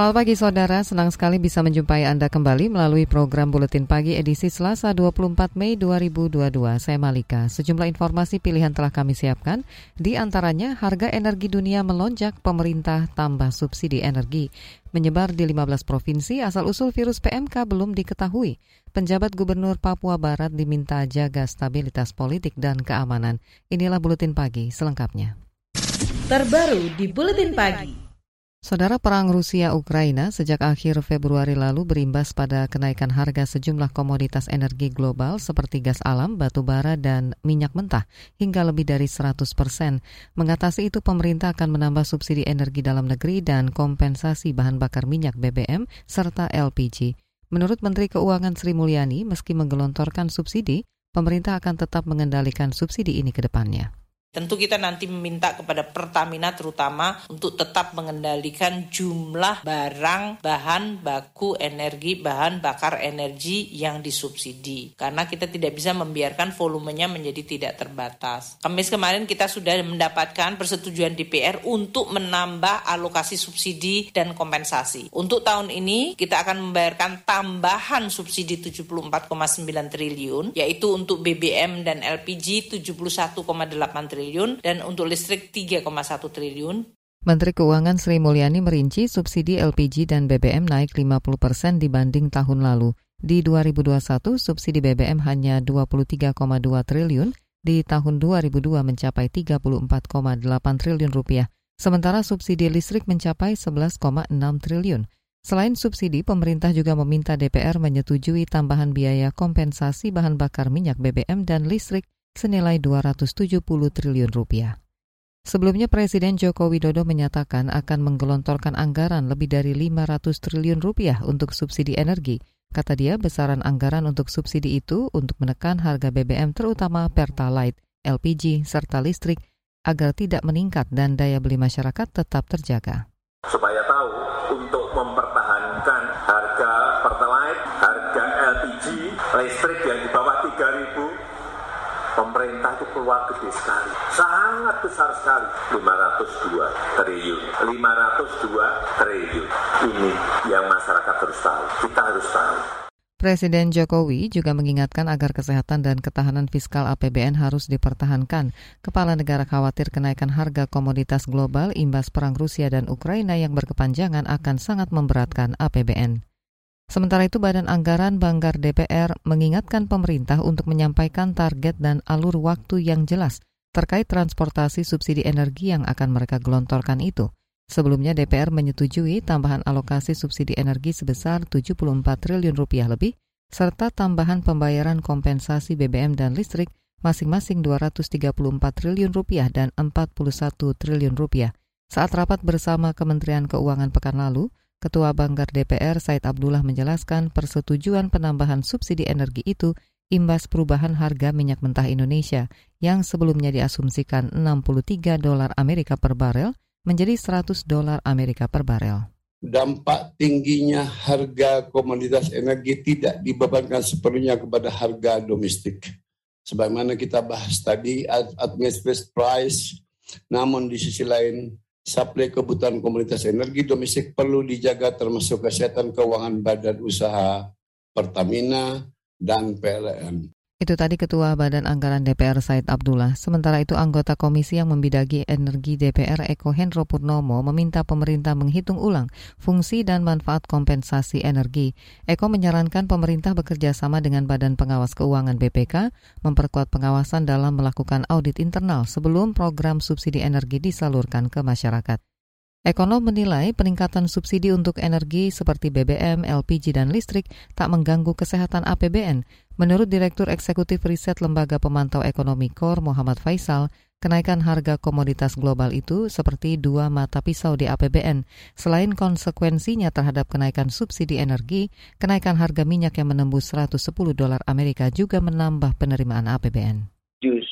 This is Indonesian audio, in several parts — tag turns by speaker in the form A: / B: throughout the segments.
A: Selamat pagi saudara, senang sekali bisa menjumpai Anda kembali melalui program Buletin Pagi edisi Selasa 24 Mei 2022. Saya Malika. Sejumlah informasi pilihan telah kami siapkan, di antaranya harga energi dunia melonjak, pemerintah tambah subsidi energi. Menyebar di 15 provinsi, asal-usul virus PMK belum diketahui. Penjabat Gubernur Papua Barat diminta jaga stabilitas politik dan keamanan. Inilah Buletin Pagi selengkapnya.
B: Terbaru di Buletin Pagi.
A: Saudara perang Rusia-Ukraina sejak akhir Februari lalu berimbas pada kenaikan harga sejumlah komoditas energi global seperti gas alam, batu bara, dan minyak mentah hingga lebih dari 100 persen. Mengatasi itu, pemerintah akan menambah subsidi energi dalam negeri dan kompensasi bahan bakar minyak BBM serta LPG. Menurut Menteri Keuangan Sri Mulyani, meski menggelontorkan subsidi, pemerintah akan tetap mengendalikan subsidi ini ke depannya.
C: Tentu kita nanti meminta kepada Pertamina terutama untuk tetap mengendalikan jumlah barang, bahan baku energi, bahan bakar energi yang disubsidi. Karena kita tidak bisa membiarkan volumenya menjadi tidak terbatas. Kamis kemarin kita sudah mendapatkan persetujuan DPR untuk menambah alokasi subsidi dan kompensasi. Untuk tahun ini kita akan membayarkan tambahan subsidi 74,9 triliun, yaitu untuk BBM dan LPG 71,8 triliun triliun dan untuk listrik 3,1 triliun.
A: Menteri Keuangan Sri Mulyani merinci subsidi LPG dan BBM naik 50 persen dibanding tahun lalu. Di 2021, subsidi BBM hanya 23,2 triliun, di tahun 2002 mencapai 34,8 triliun rupiah, sementara subsidi listrik mencapai 11,6 triliun. Selain subsidi, pemerintah juga meminta DPR menyetujui tambahan biaya kompensasi bahan bakar minyak BBM dan listrik senilai 270 triliun rupiah. Sebelumnya Presiden Joko Widodo menyatakan akan menggelontorkan anggaran lebih dari 500 triliun rupiah untuk subsidi energi. Kata dia, besaran anggaran untuk subsidi itu untuk menekan harga BBM terutama Pertalite, LPG, serta listrik agar tidak meningkat dan daya beli masyarakat tetap terjaga.
D: Supaya tahu untuk mempertahankan harga Pertalite, harga LPG, listrik yang di bawah 3000 pemerintah itu keluar gede sekali, sangat besar sekali, 502 triliun, 502 triliun. Ini yang masyarakat harus tahu, kita harus tahu.
A: Presiden Jokowi juga mengingatkan agar kesehatan dan ketahanan fiskal APBN harus dipertahankan. Kepala negara khawatir kenaikan harga komoditas global imbas perang Rusia dan Ukraina yang berkepanjangan akan sangat memberatkan APBN. Sementara itu Badan Anggaran Banggar DPR mengingatkan pemerintah untuk menyampaikan target dan alur waktu yang jelas terkait transportasi subsidi energi yang akan mereka gelontorkan itu. Sebelumnya DPR menyetujui tambahan alokasi subsidi energi sebesar 74 triliun rupiah lebih serta tambahan pembayaran kompensasi BBM dan listrik masing-masing 234 triliun rupiah dan 41 triliun rupiah. Saat rapat bersama Kementerian Keuangan pekan lalu, Ketua Banggar DPR Said Abdullah menjelaskan persetujuan penambahan subsidi energi itu imbas perubahan harga minyak mentah Indonesia yang sebelumnya diasumsikan 63 dolar Amerika per barel menjadi 100 dolar Amerika per barel.
E: Dampak tingginya harga komoditas energi tidak dibebankan sepenuhnya kepada harga domestik. Sebagaimana kita bahas tadi, administrative price, namun di sisi lain Suplai kebutuhan komunitas energi domestik perlu dijaga termasuk kesehatan keuangan badan usaha Pertamina dan PLN.
A: Itu tadi Ketua Badan Anggaran DPR Said Abdullah. Sementara itu anggota komisi yang membidagi energi DPR Eko Hendro Purnomo meminta pemerintah menghitung ulang fungsi dan manfaat kompensasi energi. Eko menyarankan pemerintah bekerja sama dengan Badan Pengawas Keuangan BPK memperkuat pengawasan dalam melakukan audit internal sebelum program subsidi energi disalurkan ke masyarakat. Ekonom menilai peningkatan subsidi untuk energi seperti BBM, LPG, dan listrik tak mengganggu kesehatan APBN. Menurut Direktur Eksekutif Riset Lembaga Pemantau Ekonomi KOR Muhammad Faisal, kenaikan harga komoditas global itu seperti dua mata pisau di APBN. Selain konsekuensinya terhadap kenaikan subsidi energi, kenaikan harga minyak yang menembus 110 dolar Amerika juga menambah penerimaan APBN.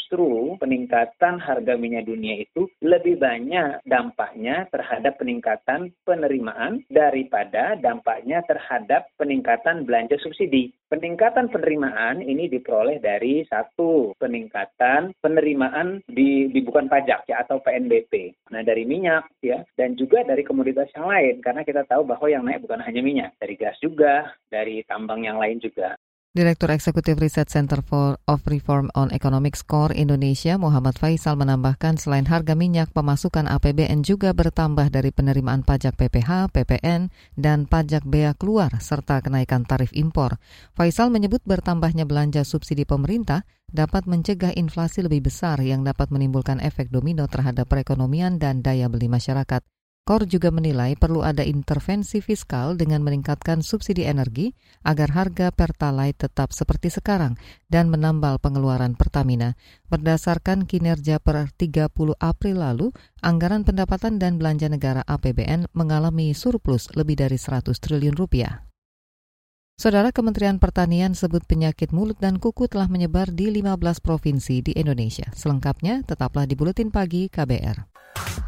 F: Just justru peningkatan harga minyak dunia itu lebih banyak dampaknya terhadap peningkatan penerimaan daripada dampaknya terhadap peningkatan belanja subsidi. Peningkatan penerimaan ini diperoleh dari satu peningkatan penerimaan di, di bukan pajak ya atau PNBP. Nah dari minyak ya dan juga dari komoditas yang lain karena kita tahu bahwa yang naik bukan hanya minyak, dari gas juga, dari tambang yang lain juga.
A: Direktur Eksekutif Research Center for of Reform on Economic Score Indonesia Muhammad Faisal menambahkan selain harga minyak, pemasukan APBN juga bertambah dari penerimaan pajak PPH, PPN, dan pajak bea keluar serta kenaikan tarif impor. Faisal menyebut bertambahnya belanja subsidi pemerintah dapat mencegah inflasi lebih besar yang dapat menimbulkan efek domino terhadap perekonomian dan daya beli masyarakat. KOR juga menilai perlu ada intervensi fiskal dengan meningkatkan subsidi energi agar harga Pertalite tetap seperti sekarang dan menambal pengeluaran Pertamina. Berdasarkan kinerja per 30 April lalu, anggaran pendapatan dan belanja negara APBN mengalami surplus lebih dari 100 triliun rupiah. Saudara Kementerian Pertanian sebut penyakit mulut dan kuku telah menyebar di 15 provinsi di Indonesia. Selengkapnya tetaplah di Buletin Pagi KBR.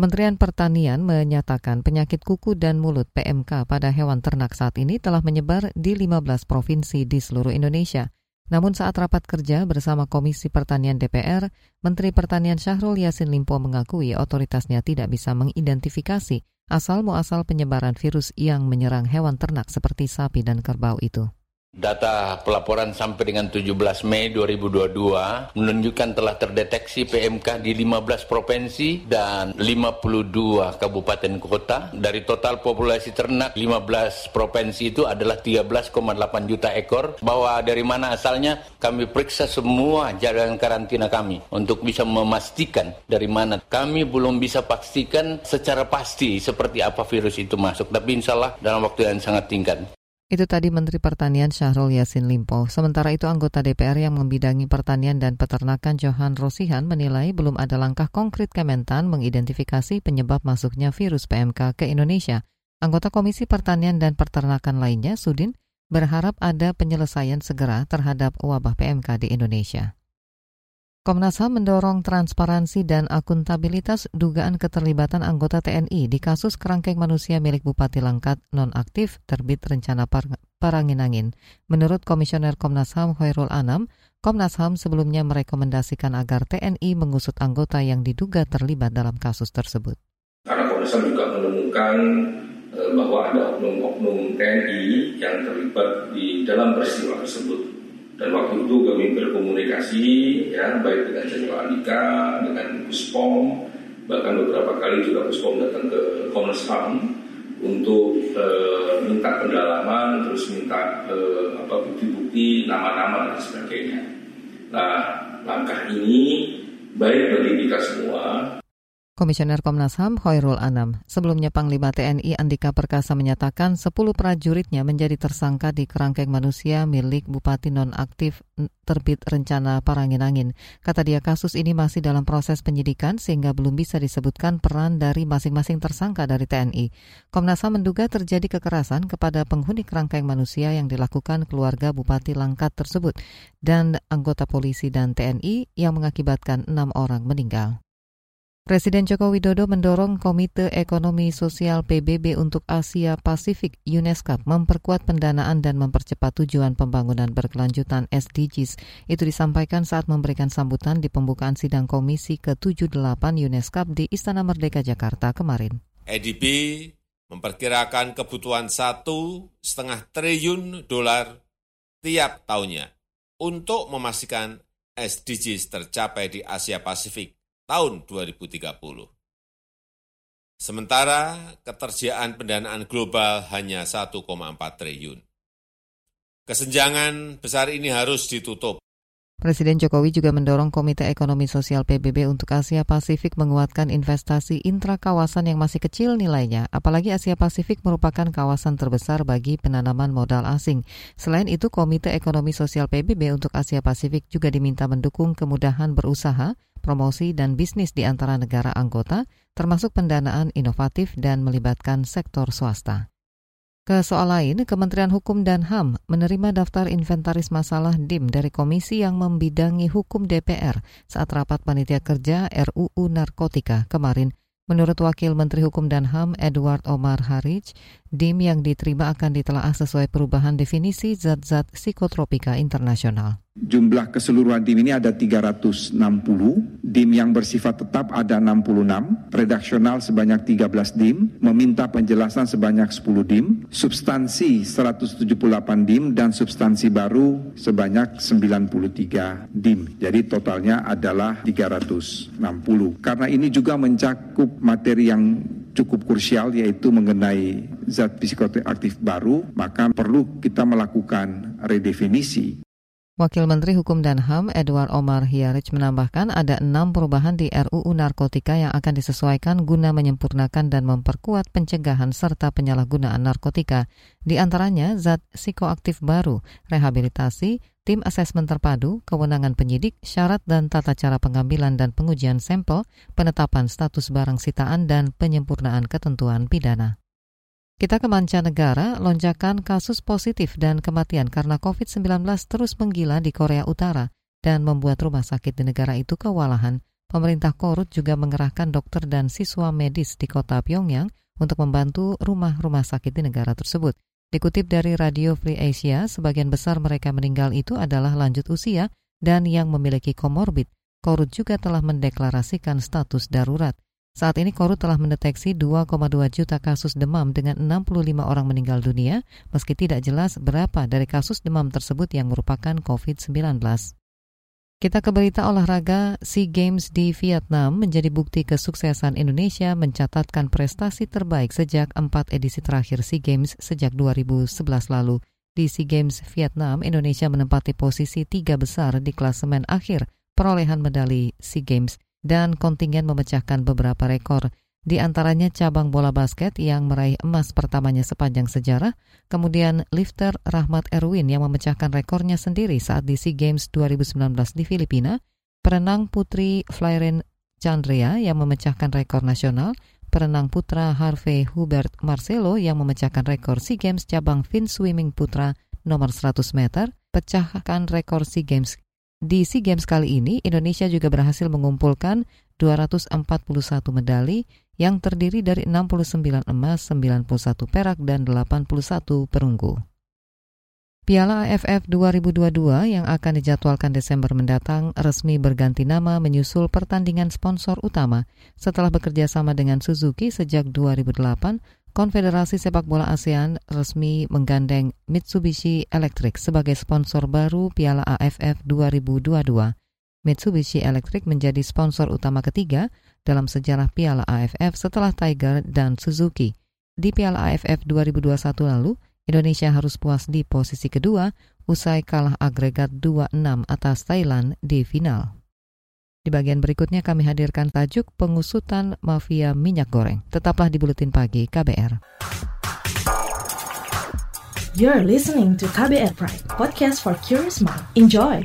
A: Kementerian Pertanian menyatakan penyakit kuku dan mulut PMK pada hewan ternak saat ini telah menyebar di 15 provinsi di seluruh Indonesia. Namun saat rapat kerja bersama Komisi Pertanian DPR, Menteri Pertanian Syahrul Yassin Limpo mengakui otoritasnya tidak bisa mengidentifikasi asal-muasal penyebaran virus yang menyerang hewan ternak seperti sapi dan kerbau itu.
G: Data pelaporan sampai dengan 17 Mei 2022 menunjukkan telah terdeteksi PMK di 15 provinsi dan 52 kabupaten kota. Dari total populasi ternak 15 provinsi itu adalah 13,8 juta ekor. Bahwa dari mana asalnya kami periksa semua jaringan karantina kami untuk bisa memastikan dari mana. Kami belum bisa pastikan secara pasti seperti apa virus itu masuk. Tapi insya Allah dalam waktu yang sangat tingkat.
A: Itu tadi Menteri Pertanian Syahrul Yassin Limpo. Sementara itu anggota DPR yang membidangi pertanian dan peternakan Johan Rosihan menilai belum ada langkah konkret Kementan mengidentifikasi penyebab masuknya virus PMK ke Indonesia. Anggota Komisi Pertanian dan Peternakan lainnya, Sudin, berharap ada penyelesaian segera terhadap wabah PMK di Indonesia. Komnas HAM mendorong transparansi dan akuntabilitas dugaan keterlibatan anggota TNI di kasus kerangkeng manusia milik Bupati Langkat nonaktif terbit rencana par Parangin-Angin. Menurut Komisioner Komnas HAM Hoirul Anam, Komnas HAM sebelumnya merekomendasikan agar TNI mengusut anggota yang diduga terlibat dalam kasus tersebut.
H: Karena Komnas HAM juga menemukan eh, bahwa ada oknum-oknum TNI yang terlibat di dalam peristiwa tersebut dan waktu itu kami berkomunikasi ya baik dengan Jenderal Andika, dengan Puspom, bahkan beberapa kali juga Puspom datang ke Komnas HAM untuk e, minta pendalaman, terus minta e, apa bukti-bukti, nama-nama dan sebagainya. Nah, langkah ini baik bagi kita semua
A: Komisioner Komnas HAM Hoirul Anam. Sebelumnya Panglima TNI Andika Perkasa menyatakan 10 prajuritnya menjadi tersangka di kerangkeng manusia milik Bupati nonaktif terbit rencana Parangin-Angin. Kata dia kasus ini masih dalam proses penyidikan sehingga belum bisa disebutkan peran dari masing-masing tersangka dari TNI. Komnas HAM menduga terjadi kekerasan kepada penghuni kerangkeng manusia yang dilakukan keluarga Bupati Langkat tersebut dan anggota polisi dan TNI yang mengakibatkan enam orang meninggal. Presiden Joko Widodo mendorong Komite Ekonomi Sosial PBB untuk Asia Pasifik UNESCAP memperkuat pendanaan dan mempercepat tujuan pembangunan berkelanjutan SDGs. Itu disampaikan saat memberikan sambutan di pembukaan sidang Komisi ke-78 UNESCAP di Istana Merdeka Jakarta kemarin.
I: EDB memperkirakan kebutuhan satu setengah triliun dolar tiap tahunnya untuk memastikan SDGs tercapai di Asia Pasifik tahun 2030. Sementara ketersediaan pendanaan global hanya 1,4 triliun. Kesenjangan besar ini harus ditutup.
A: Presiden Jokowi juga mendorong Komite Ekonomi Sosial PBB untuk Asia Pasifik menguatkan investasi intra kawasan yang masih kecil nilainya, apalagi Asia Pasifik merupakan kawasan terbesar bagi penanaman modal asing. Selain itu, Komite Ekonomi Sosial PBB untuk Asia Pasifik juga diminta mendukung kemudahan berusaha, promosi, dan bisnis di antara negara anggota, termasuk pendanaan inovatif dan melibatkan sektor swasta. Ke soal lain, Kementerian Hukum dan HAM menerima daftar inventaris masalah DIM dari komisi yang membidangi hukum DPR saat rapat panitia kerja RUU Narkotika kemarin. Menurut Wakil Menteri Hukum dan HAM Edward Omar Harij, DIM yang diterima akan ditelaah sesuai perubahan definisi zat-zat psikotropika internasional.
J: Jumlah keseluruhan DIM ini ada 360, DIM yang bersifat tetap ada 66, redaksional sebanyak 13 DIM, meminta penjelasan sebanyak 10 DIM, substansi 178 DIM, dan substansi baru sebanyak 93 DIM. Jadi totalnya adalah 360. Karena ini juga mencakup materi yang cukup krusial yaitu mengenai zat psikoaktif baru, maka perlu kita melakukan redefinisi.
A: Wakil Menteri Hukum dan HAM Edward Omar Hiarich menambahkan ada enam perubahan di RUU Narkotika yang akan disesuaikan guna menyempurnakan dan memperkuat pencegahan serta penyalahgunaan narkotika. Di antaranya zat psikoaktif baru, rehabilitasi, tim asesmen terpadu, kewenangan penyidik, syarat dan tata cara pengambilan dan pengujian sampel, penetapan status barang sitaan, dan penyempurnaan ketentuan pidana. Kita ke mancanegara, lonjakan kasus positif dan kematian karena COVID-19 terus menggila di Korea Utara dan membuat rumah sakit di negara itu kewalahan. Pemerintah Korut juga mengerahkan dokter dan siswa medis di kota Pyongyang untuk membantu rumah-rumah sakit di negara tersebut. Dikutip dari Radio Free Asia, sebagian besar mereka meninggal itu adalah lanjut usia dan yang memiliki komorbid. Korut juga telah mendeklarasikan status darurat. Saat ini Korut telah mendeteksi 2,2 juta kasus demam dengan 65 orang meninggal dunia, meski tidak jelas berapa dari kasus demam tersebut yang merupakan COVID-19. Kita ke berita olahraga, SEA Games di Vietnam menjadi bukti kesuksesan Indonesia mencatatkan prestasi terbaik sejak empat edisi terakhir SEA Games sejak 2011 lalu. Di SEA Games Vietnam, Indonesia menempati posisi tiga besar di klasemen akhir perolehan medali SEA Games dan kontingen memecahkan beberapa rekor, di antaranya cabang bola basket yang meraih emas pertamanya sepanjang sejarah, kemudian lifter Rahmat Erwin yang memecahkan rekornya sendiri saat di SEA Games 2019 di Filipina, perenang putri Flyren Chandria yang memecahkan rekor nasional, perenang putra Harvey Hubert Marcelo yang memecahkan rekor SEA Games cabang fin swimming putra nomor 100 meter, pecahkan rekor SEA Games di SEA Games kali ini, Indonesia juga berhasil mengumpulkan 241 medali yang terdiri dari 69 emas, 91 perak, dan 81 perunggu. Piala AFF 2022 yang akan dijadwalkan Desember mendatang resmi berganti nama menyusul pertandingan sponsor utama setelah bekerja sama dengan Suzuki sejak 2008 Konfederasi Sepak Bola ASEAN resmi menggandeng Mitsubishi Electric sebagai sponsor baru Piala AFF 2022. Mitsubishi Electric menjadi sponsor utama ketiga dalam sejarah Piala AFF setelah Tiger dan Suzuki. Di Piala AFF 2021 lalu, Indonesia harus puas di posisi kedua usai kalah agregat 2-6 atas Thailand di final. Di bagian berikutnya kami hadirkan tajuk pengusutan mafia minyak goreng. Tetaplah di Buletin Pagi KBR.
B: You're listening to KBR Pride, podcast for curious mind. Enjoy!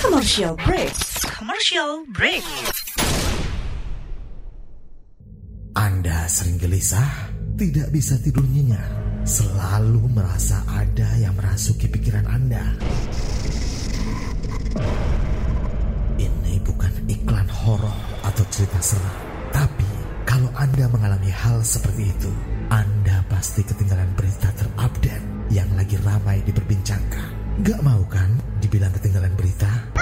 B: Commercial break. Commercial break.
K: Anda sering gelisah, tidak bisa tidur nyenyak selalu merasa ada yang merasuki pikiran Anda. Ini bukan iklan horor atau cerita seram, tapi kalau Anda mengalami hal seperti itu, Anda pasti ketinggalan berita terupdate yang lagi ramai diperbincangkan. Gak mau kan dibilang ketinggalan berita?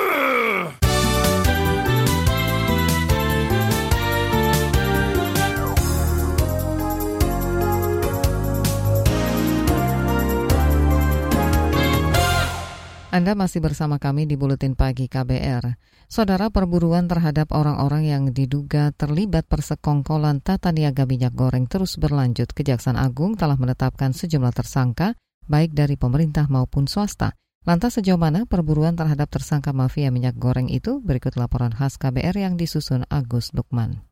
A: Anda masih bersama kami di Buletin Pagi KBR. Saudara perburuan terhadap orang-orang yang diduga terlibat persekongkolan tata niaga minyak goreng terus berlanjut. Kejaksaan Agung telah menetapkan sejumlah tersangka, baik dari pemerintah maupun swasta. Lantas sejauh mana perburuan terhadap tersangka mafia minyak goreng itu? Berikut laporan khas KBR yang disusun Agus Lukman.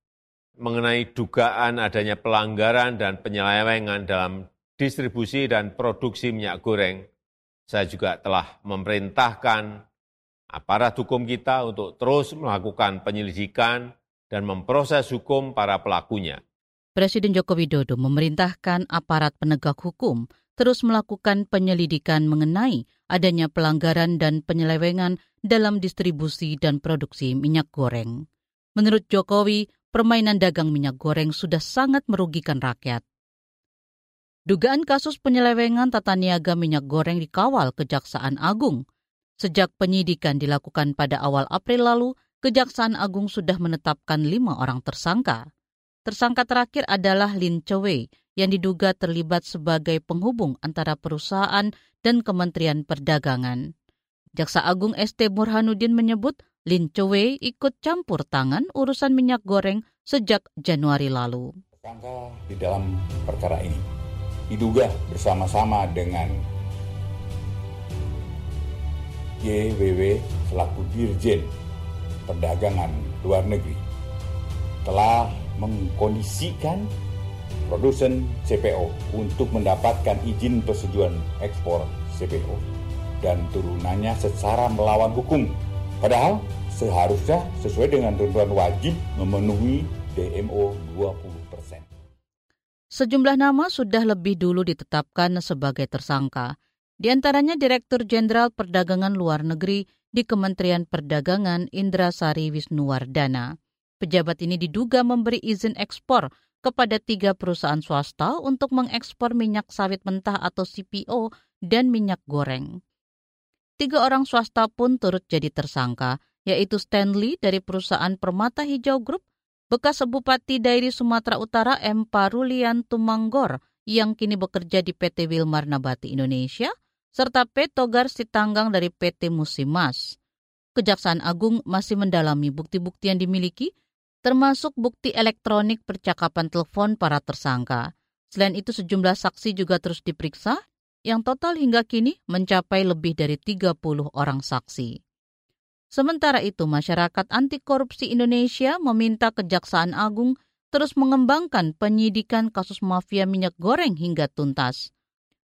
I: Mengenai dugaan adanya pelanggaran dan penyelewengan dalam distribusi dan produksi minyak goreng, saya juga telah memerintahkan aparat hukum kita untuk terus melakukan penyelidikan dan memproses hukum para pelakunya.
L: Presiden Joko Widodo memerintahkan aparat penegak hukum terus melakukan penyelidikan mengenai adanya pelanggaran dan penyelewengan dalam distribusi dan produksi minyak goreng. Menurut Jokowi, permainan dagang minyak goreng sudah sangat merugikan rakyat. Dugaan kasus penyelewengan tata niaga minyak goreng dikawal Kejaksaan Agung. Sejak penyidikan dilakukan pada awal April lalu, Kejaksaan Agung sudah menetapkan lima orang tersangka. Tersangka terakhir adalah Lin Chewei yang diduga terlibat sebagai penghubung antara perusahaan dan Kementerian Perdagangan. Jaksa Agung ST Burhanuddin menyebut Lin Chewei ikut campur tangan urusan minyak goreng sejak Januari lalu.
M: Tersangka di dalam perkara ini diduga bersama-sama dengan YWW selaku Dirjen Perdagangan Luar Negeri telah mengkondisikan produsen CPO untuk mendapatkan izin persetujuan ekspor CPO dan turunannya secara melawan hukum. Padahal seharusnya sesuai dengan tuntutan wajib memenuhi DMO 20
L: Sejumlah nama sudah lebih dulu ditetapkan sebagai tersangka, di antaranya Direktur Jenderal Perdagangan Luar Negeri di Kementerian Perdagangan Indra Sari Wisnuwardana. Pejabat ini diduga memberi izin ekspor kepada tiga perusahaan swasta untuk mengekspor minyak sawit mentah atau CPO dan minyak goreng. Tiga orang swasta pun turut jadi tersangka, yaitu Stanley dari perusahaan Permata Hijau Group bekas Bupati Dairi Sumatera Utara M. Parulian Tumanggor yang kini bekerja di PT Wilmar Nabati Indonesia, serta P. Togar Sitanggang dari PT Musimas. Kejaksaan Agung masih mendalami bukti-bukti yang dimiliki, termasuk bukti elektronik percakapan telepon para tersangka. Selain itu sejumlah saksi juga terus diperiksa, yang total hingga kini mencapai lebih dari 30 orang saksi. Sementara itu, masyarakat anti korupsi Indonesia meminta Kejaksaan Agung terus mengembangkan penyidikan kasus mafia minyak goreng hingga tuntas.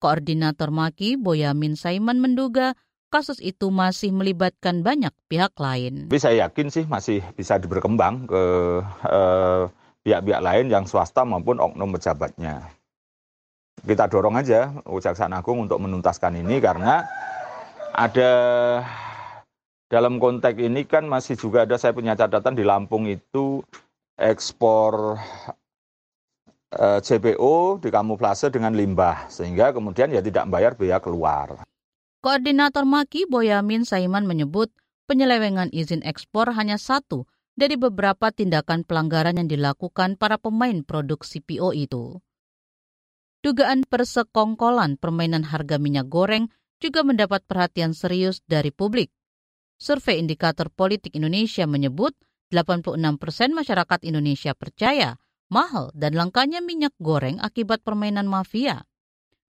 L: Koordinator Maki Boyamin Saiman menduga kasus itu masih melibatkan banyak pihak lain.
N: Tapi saya yakin sih masih bisa berkembang ke eh, pihak-pihak lain yang swasta maupun oknum pejabatnya. Kita dorong aja Kejaksaan Agung untuk menuntaskan ini karena ada dalam konteks ini kan masih juga ada saya punya catatan di Lampung itu ekspor eh, CPO dikamuflase dengan limbah sehingga kemudian ya tidak membayar biaya keluar.
L: Koordinator Maki Boyamin Saiman menyebut penyelewengan izin ekspor hanya satu dari beberapa tindakan pelanggaran yang dilakukan para pemain produk CPO itu. Dugaan persekongkolan permainan harga minyak goreng juga mendapat perhatian serius dari publik. Survei Indikator Politik Indonesia menyebut 86 persen masyarakat Indonesia percaya mahal dan langkanya minyak goreng akibat permainan mafia.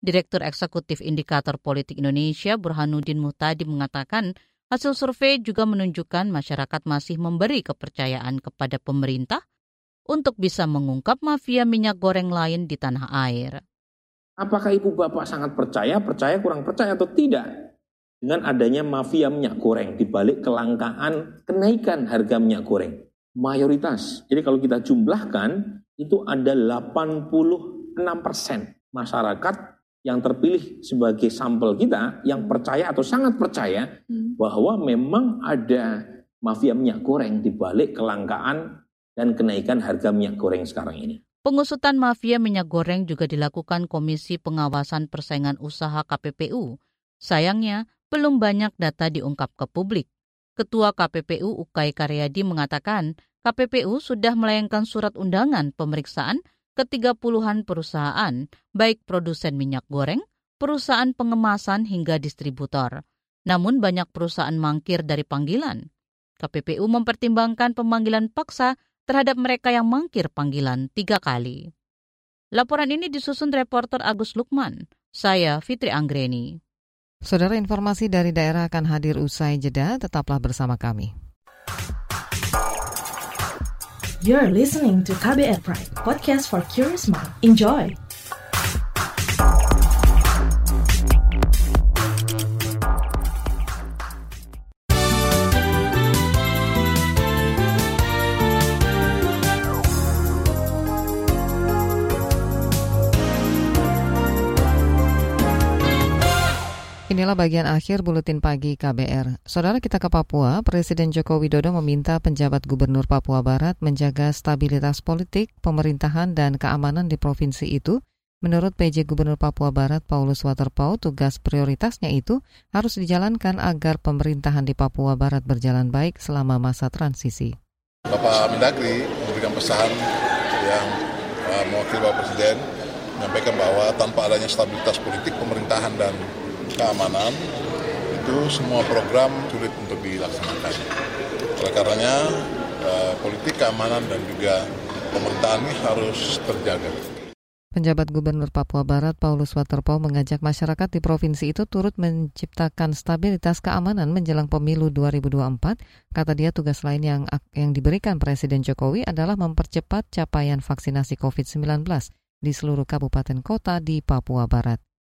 L: Direktur Eksekutif Indikator Politik Indonesia Burhanuddin Muhtadi mengatakan hasil survei juga menunjukkan masyarakat masih memberi kepercayaan kepada pemerintah untuk bisa mengungkap mafia minyak goreng lain di tanah air.
O: Apakah ibu bapak sangat percaya, percaya kurang percaya atau tidak? Dengan adanya mafia minyak goreng di balik kelangkaan kenaikan harga minyak goreng. mayoritas. Jadi kalau kita jumlahkan itu ada 86 persen masyarakat yang terpilih sebagai sampel kita yang percaya atau sangat percaya hmm. bahwa memang ada mafia minyak goreng di balik kelangkaan dan kenaikan harga minyak goreng sekarang ini.
L: Pengusutan mafia minyak goreng juga dilakukan Komisi Pengawasan Persaingan Usaha KPPU. Sayangnya, belum banyak data diungkap ke publik. Ketua KPPU Ukai Karyadi mengatakan KPPU sudah melayangkan surat undangan pemeriksaan ke 30-an perusahaan, baik produsen minyak goreng, perusahaan pengemasan hingga distributor. Namun banyak perusahaan mangkir dari panggilan. KPPU mempertimbangkan pemanggilan paksa terhadap mereka yang mangkir panggilan tiga kali. Laporan ini disusun reporter Agus Lukman. Saya Fitri Anggreni.
A: Saudara informasi dari daerah akan hadir usai jeda, tetaplah bersama kami.
B: You're listening to KBR Pride, podcast for curious mind. Enjoy!
A: Inilah bagian akhir buletin pagi KBR. Saudara kita ke Papua, Presiden Joko Widodo meminta penjabat Gubernur Papua Barat menjaga stabilitas politik, pemerintahan, dan keamanan di provinsi itu. Menurut PJ Gubernur Papua Barat Paulus Waterpau, tugas prioritasnya itu harus dijalankan agar pemerintahan di Papua Barat berjalan baik selama masa transisi.
P: Bapak Mendagri memberikan pesan yang uh, mewakili Bapak Presiden menyampaikan bahwa tanpa adanya stabilitas politik, pemerintahan, dan keamanan itu semua program sulit untuk dilaksanakan. Oleh karenanya eh, politik keamanan dan juga pemerintahan ini harus terjaga.
A: Penjabat Gubernur Papua Barat Paulus Waterpau mengajak masyarakat di provinsi itu turut menciptakan stabilitas keamanan menjelang pemilu 2024. Kata dia tugas lain yang yang diberikan Presiden Jokowi adalah mempercepat capaian vaksinasi COVID-19 di seluruh kabupaten kota di Papua Barat.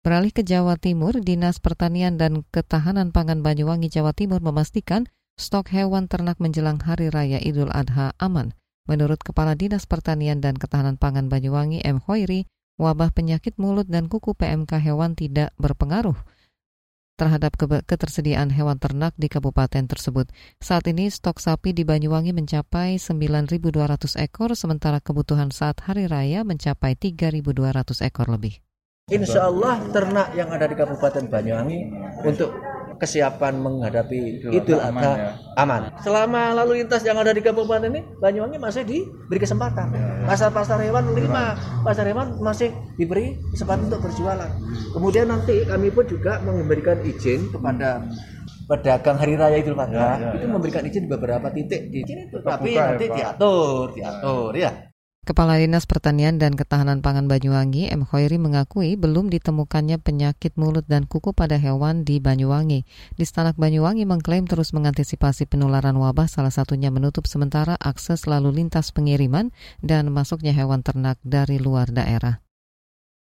A: Beralih ke Jawa Timur, Dinas Pertanian dan Ketahanan Pangan Banyuwangi Jawa Timur memastikan stok hewan ternak menjelang Hari Raya Idul Adha aman. Menurut Kepala Dinas Pertanian dan Ketahanan Pangan Banyuwangi M. Hoiri, wabah penyakit mulut dan kuku PMK hewan tidak berpengaruh terhadap ketersediaan hewan ternak di kabupaten tersebut. Saat ini stok sapi di Banyuwangi mencapai 9.200 ekor, sementara kebutuhan saat hari raya mencapai 3.200 ekor lebih.
Q: Insya Allah ternak yang ada di Kabupaten Banyuwangi untuk kesiapan menghadapi Idul Adha aman, ya. aman. Selama lalu lintas yang ada di kabupaten ini, Banyuwangi masih diberi kesempatan. Pasar-pasar hewan lima, pasar hewan masih diberi kesempatan untuk berjualan. Kemudian nanti kami pun juga memberikan izin kepada pedagang hari raya Idul Adha ya, ya, itu ya. memberikan izin di beberapa titik di sini, tapi nanti ya, diatur, diatur ya.
A: Kepala Dinas Pertanian dan Ketahanan Pangan Banyuwangi, M. Khairi mengakui belum ditemukannya penyakit mulut dan kuku pada hewan di Banyuwangi. Di Stanak Banyuwangi mengklaim terus mengantisipasi penularan wabah, salah satunya menutup sementara akses lalu lintas pengiriman dan masuknya hewan ternak dari luar daerah.